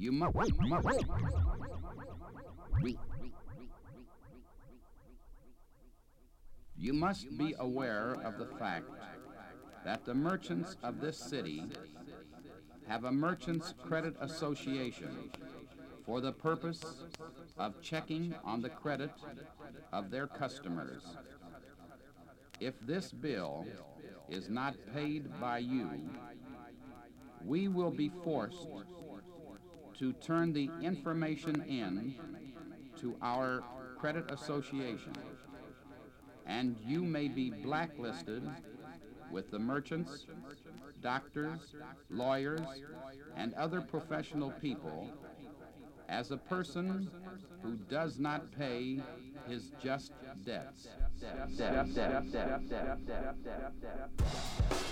You must. You must be aware of the fact that the merchants of this city have a Merchants Credit Association for the purpose of checking on the credit of their customers. If this bill is not paid by you, we will be forced to turn the information in to our credit association, and you may be blacklisted with the merchants, doctors, lawyers, and other professional people as a person who does not pay his just debts. Küçücüktün,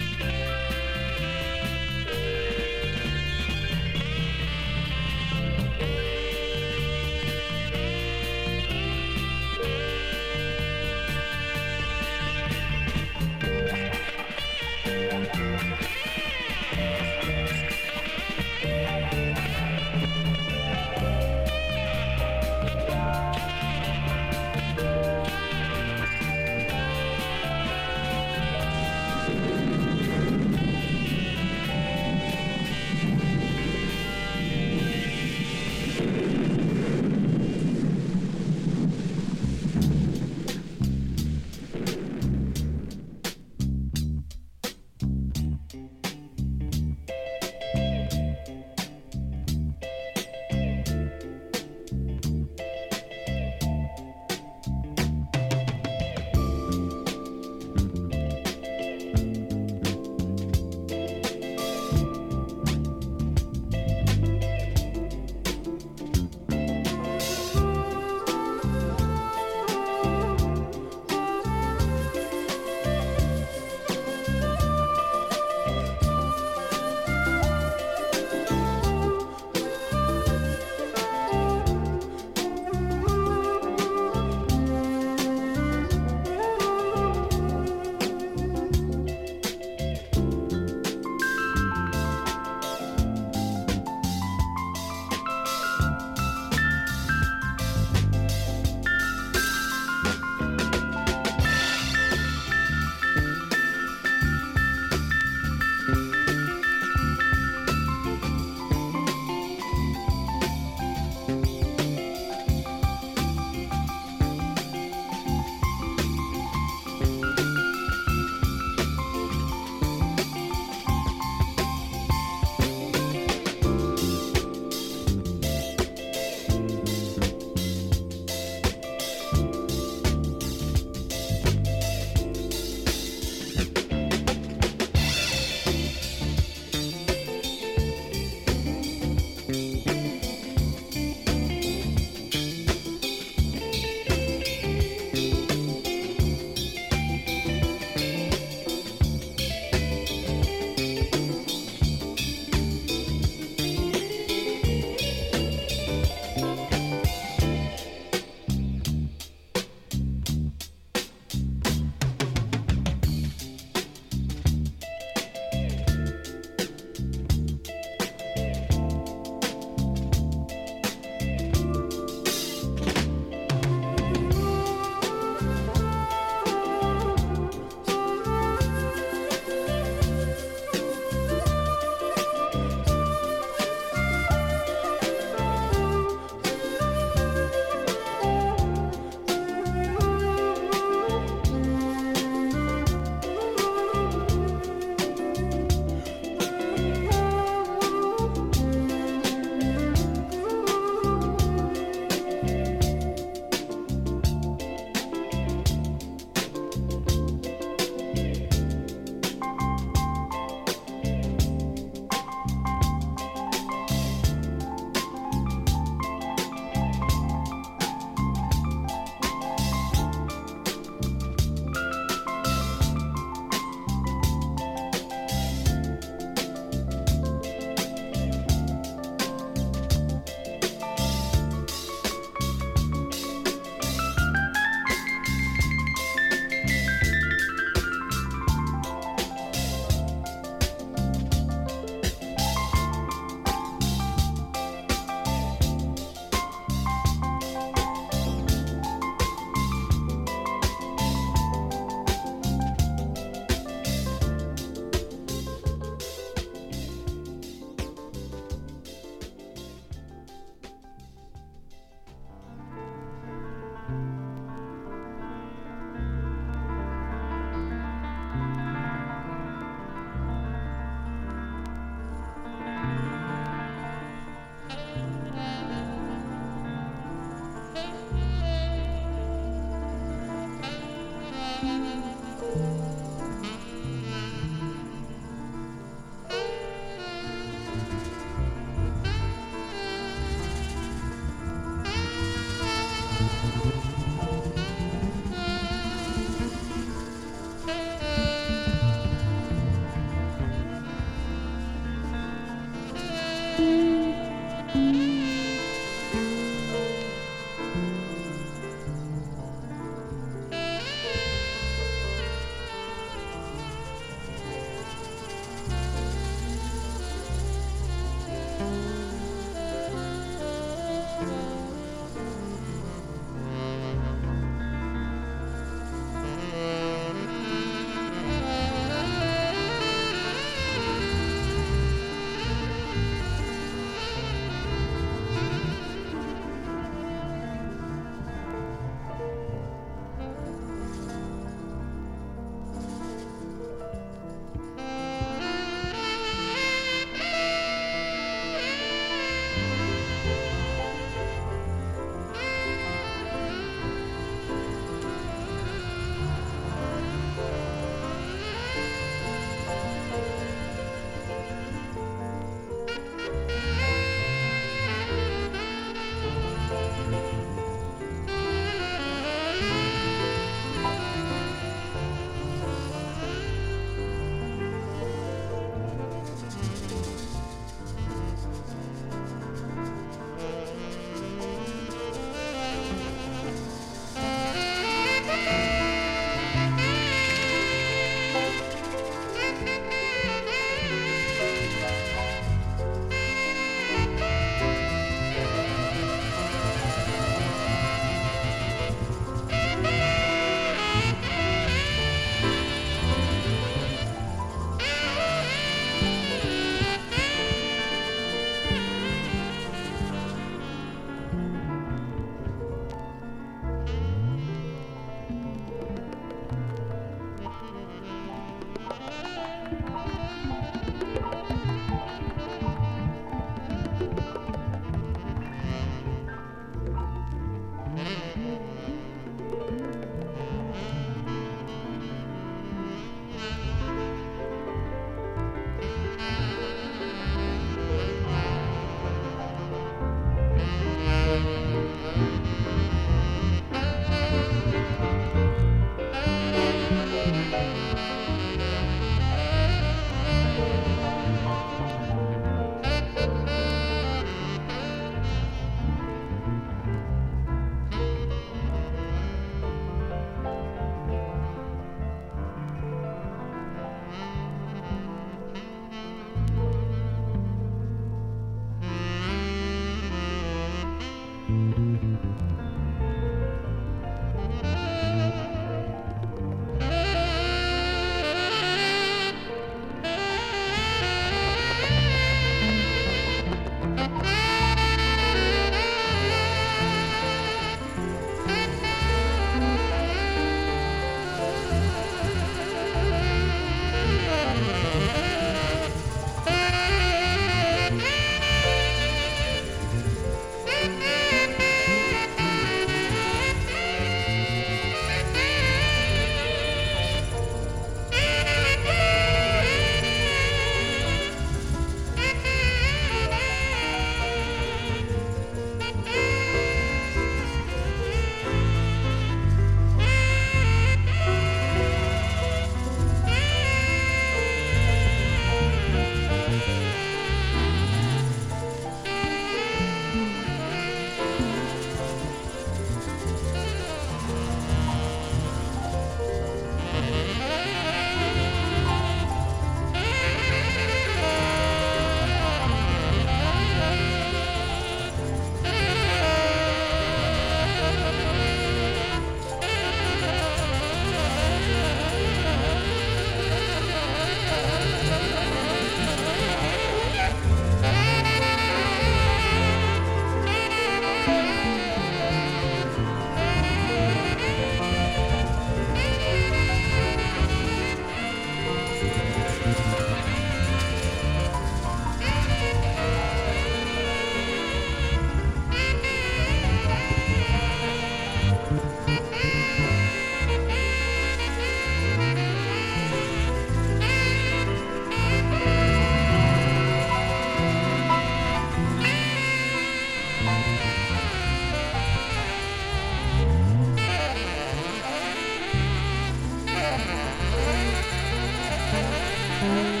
Bye.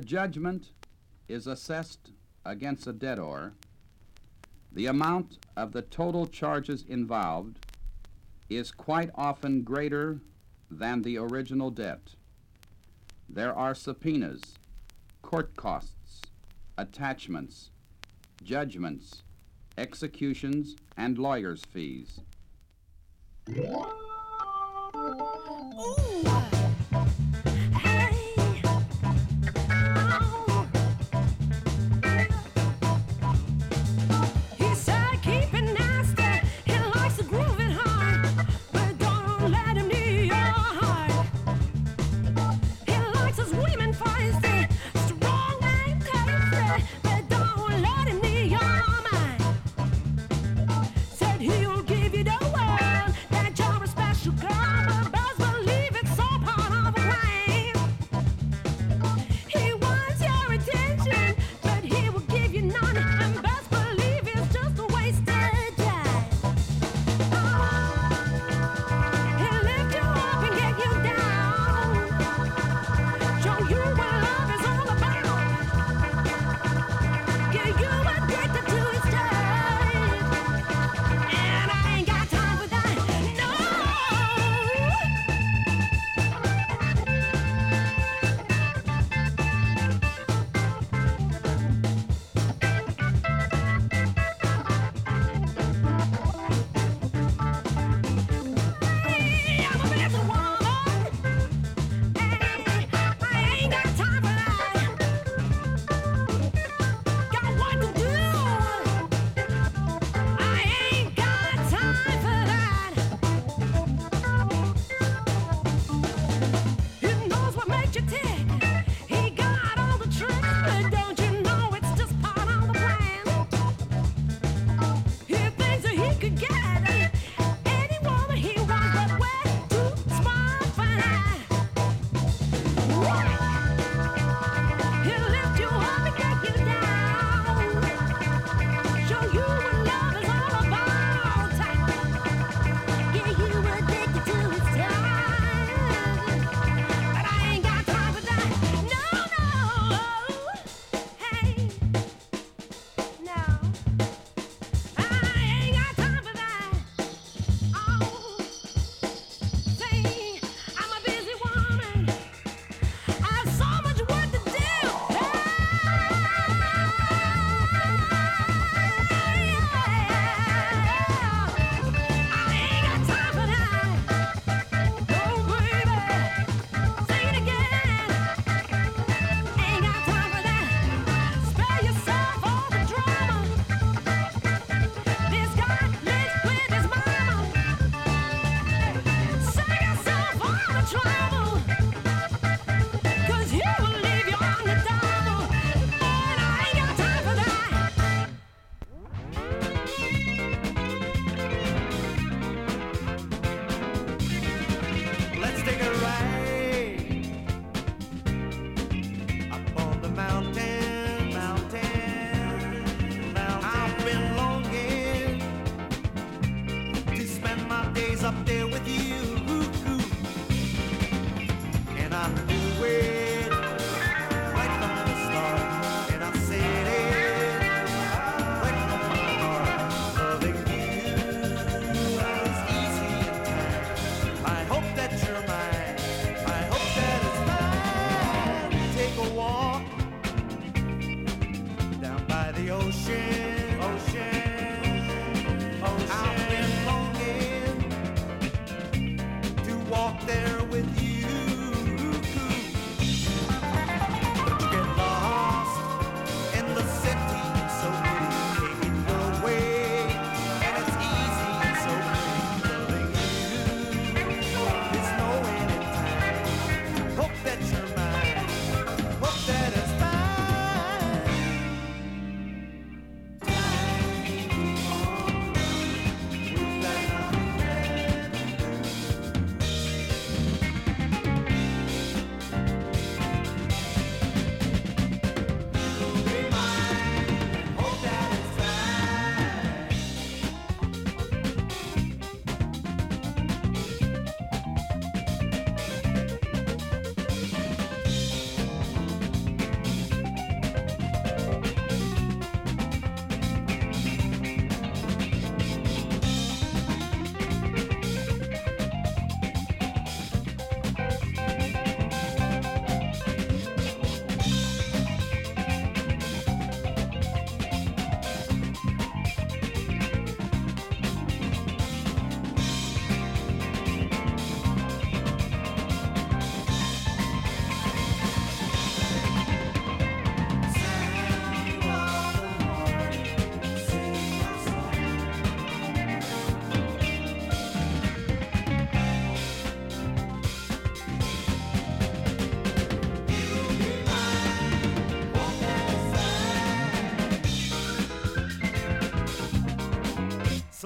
judgment is assessed against a debtor, the amount of the total charges involved is quite often greater than the original debt. There are subpoenas, court costs, attachments, judgments, executions, and lawyer's fees. Ooh.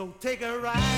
So take a ride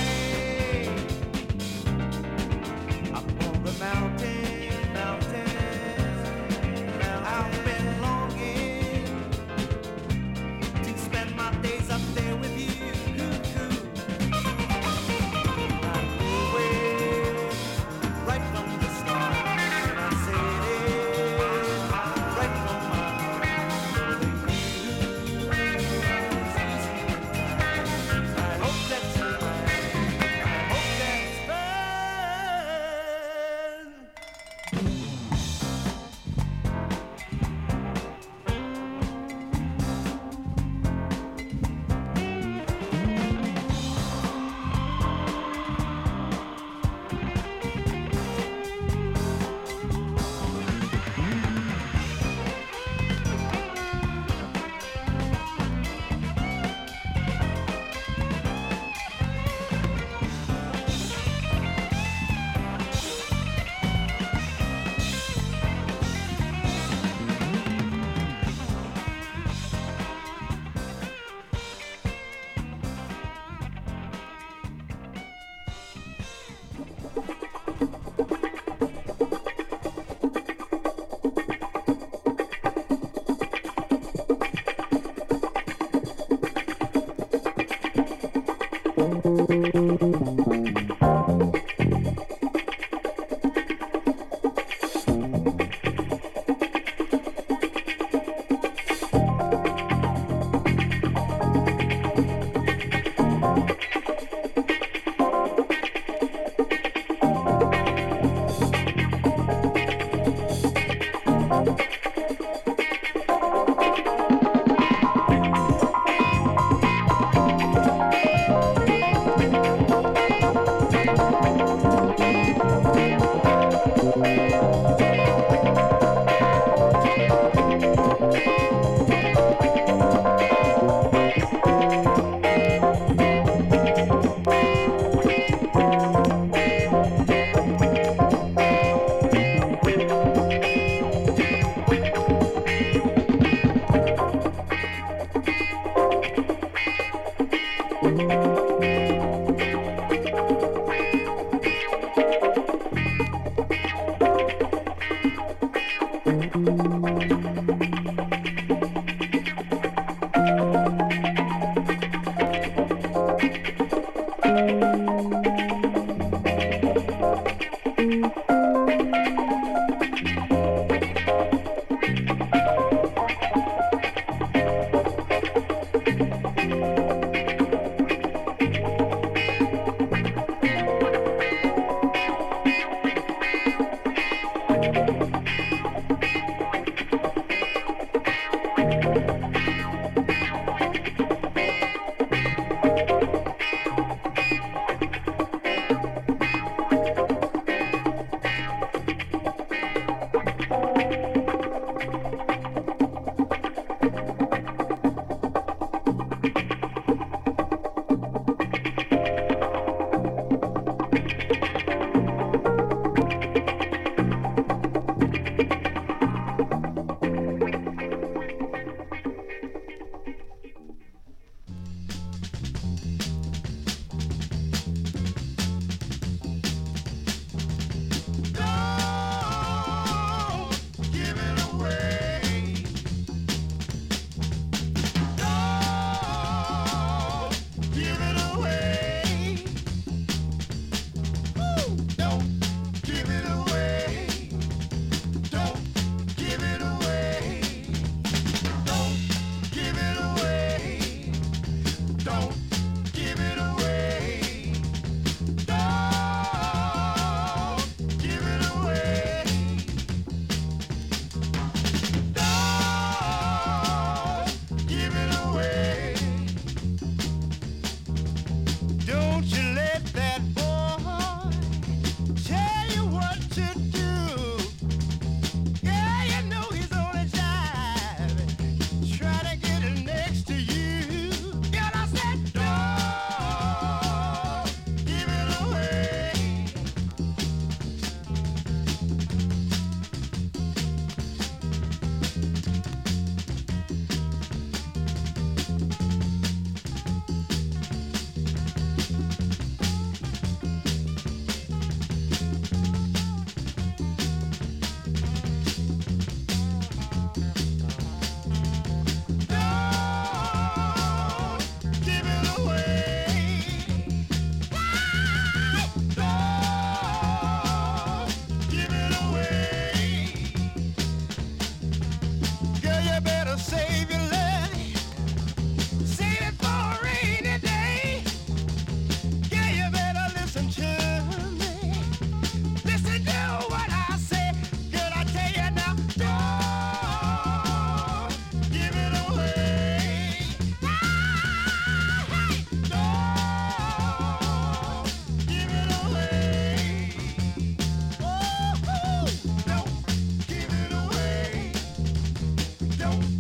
Nope.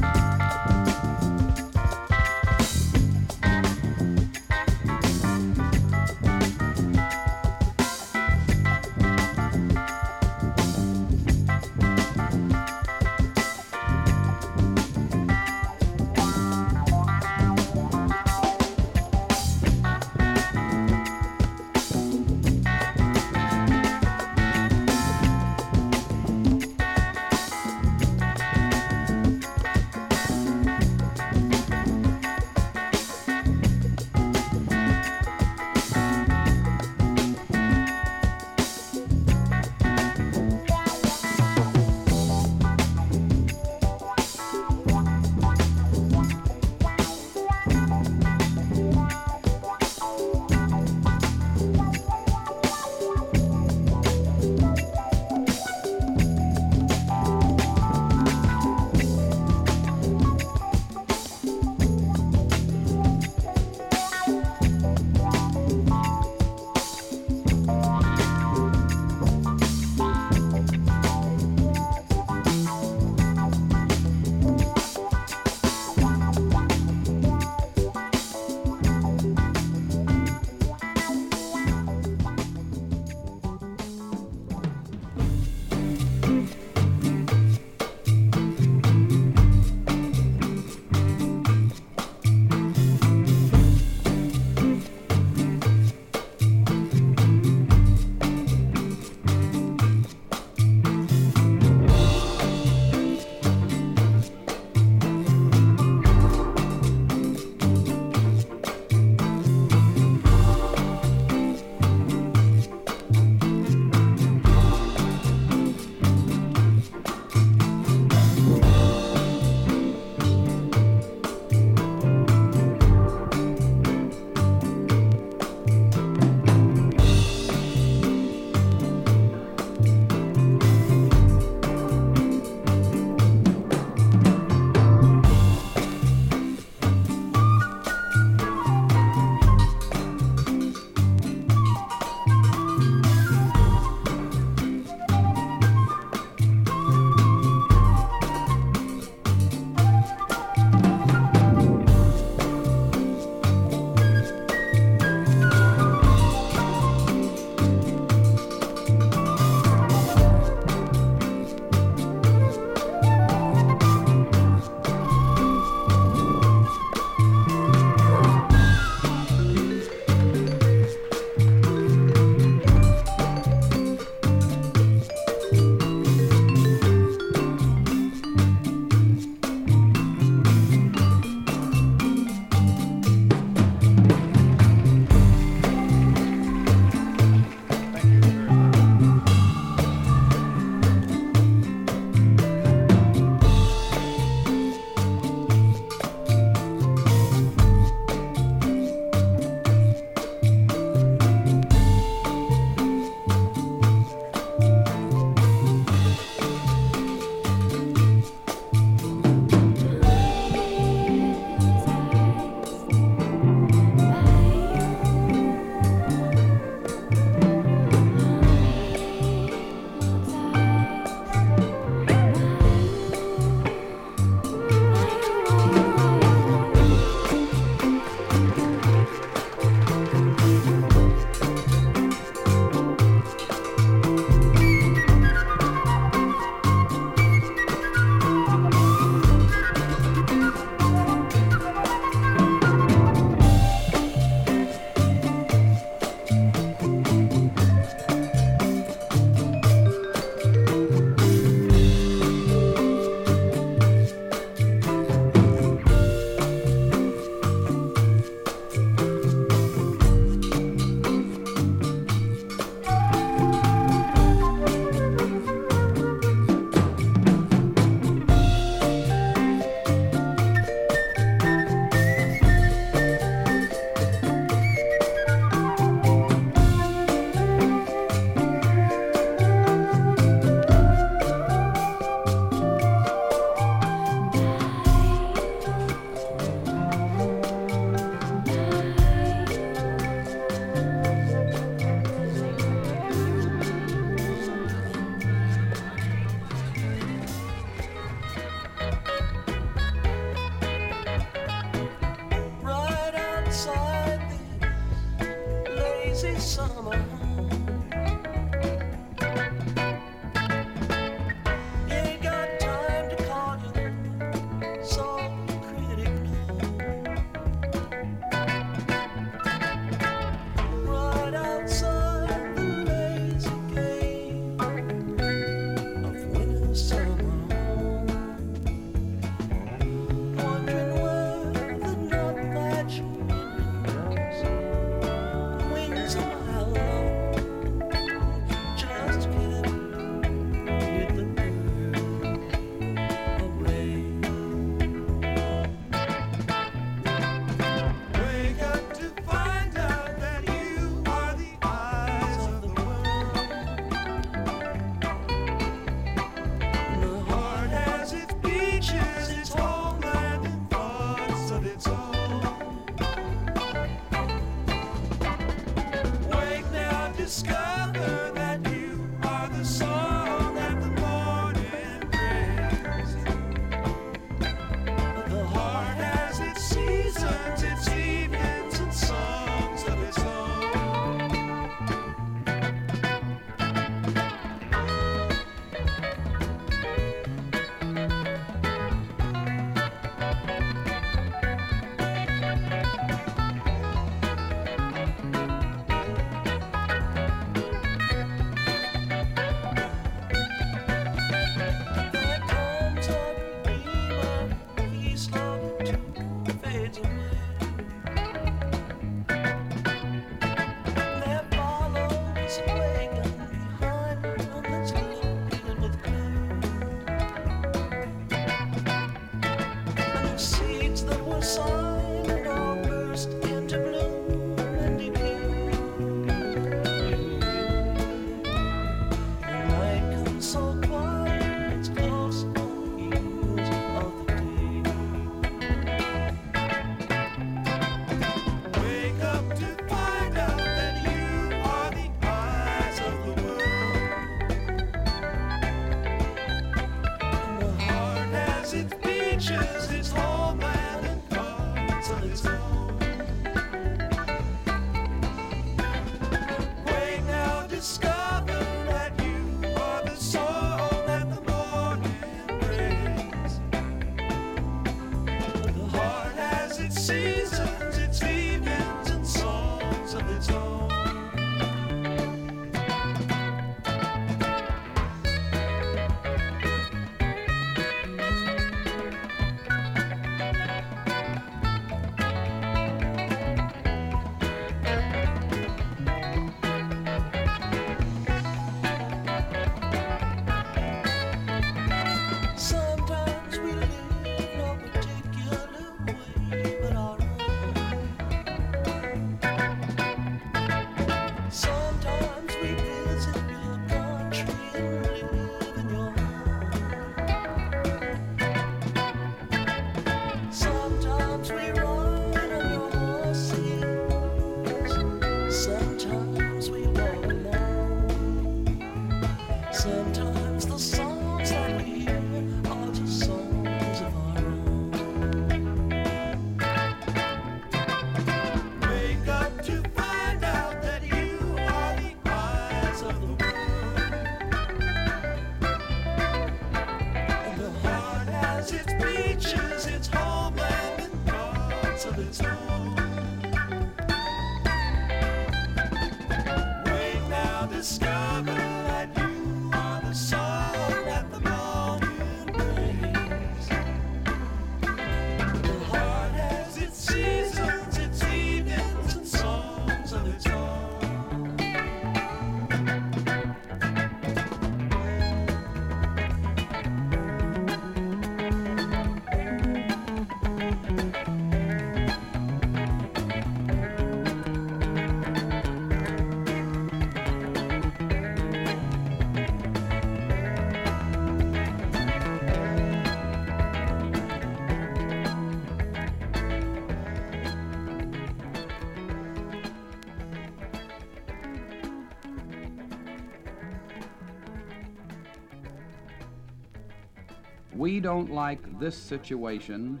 We don't like this situation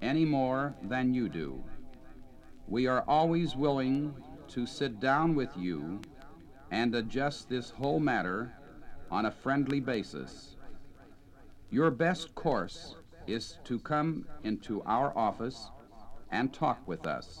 any more than you do. We are always willing to sit down with you and adjust this whole matter on a friendly basis. Your best course is to come into our office and talk with us.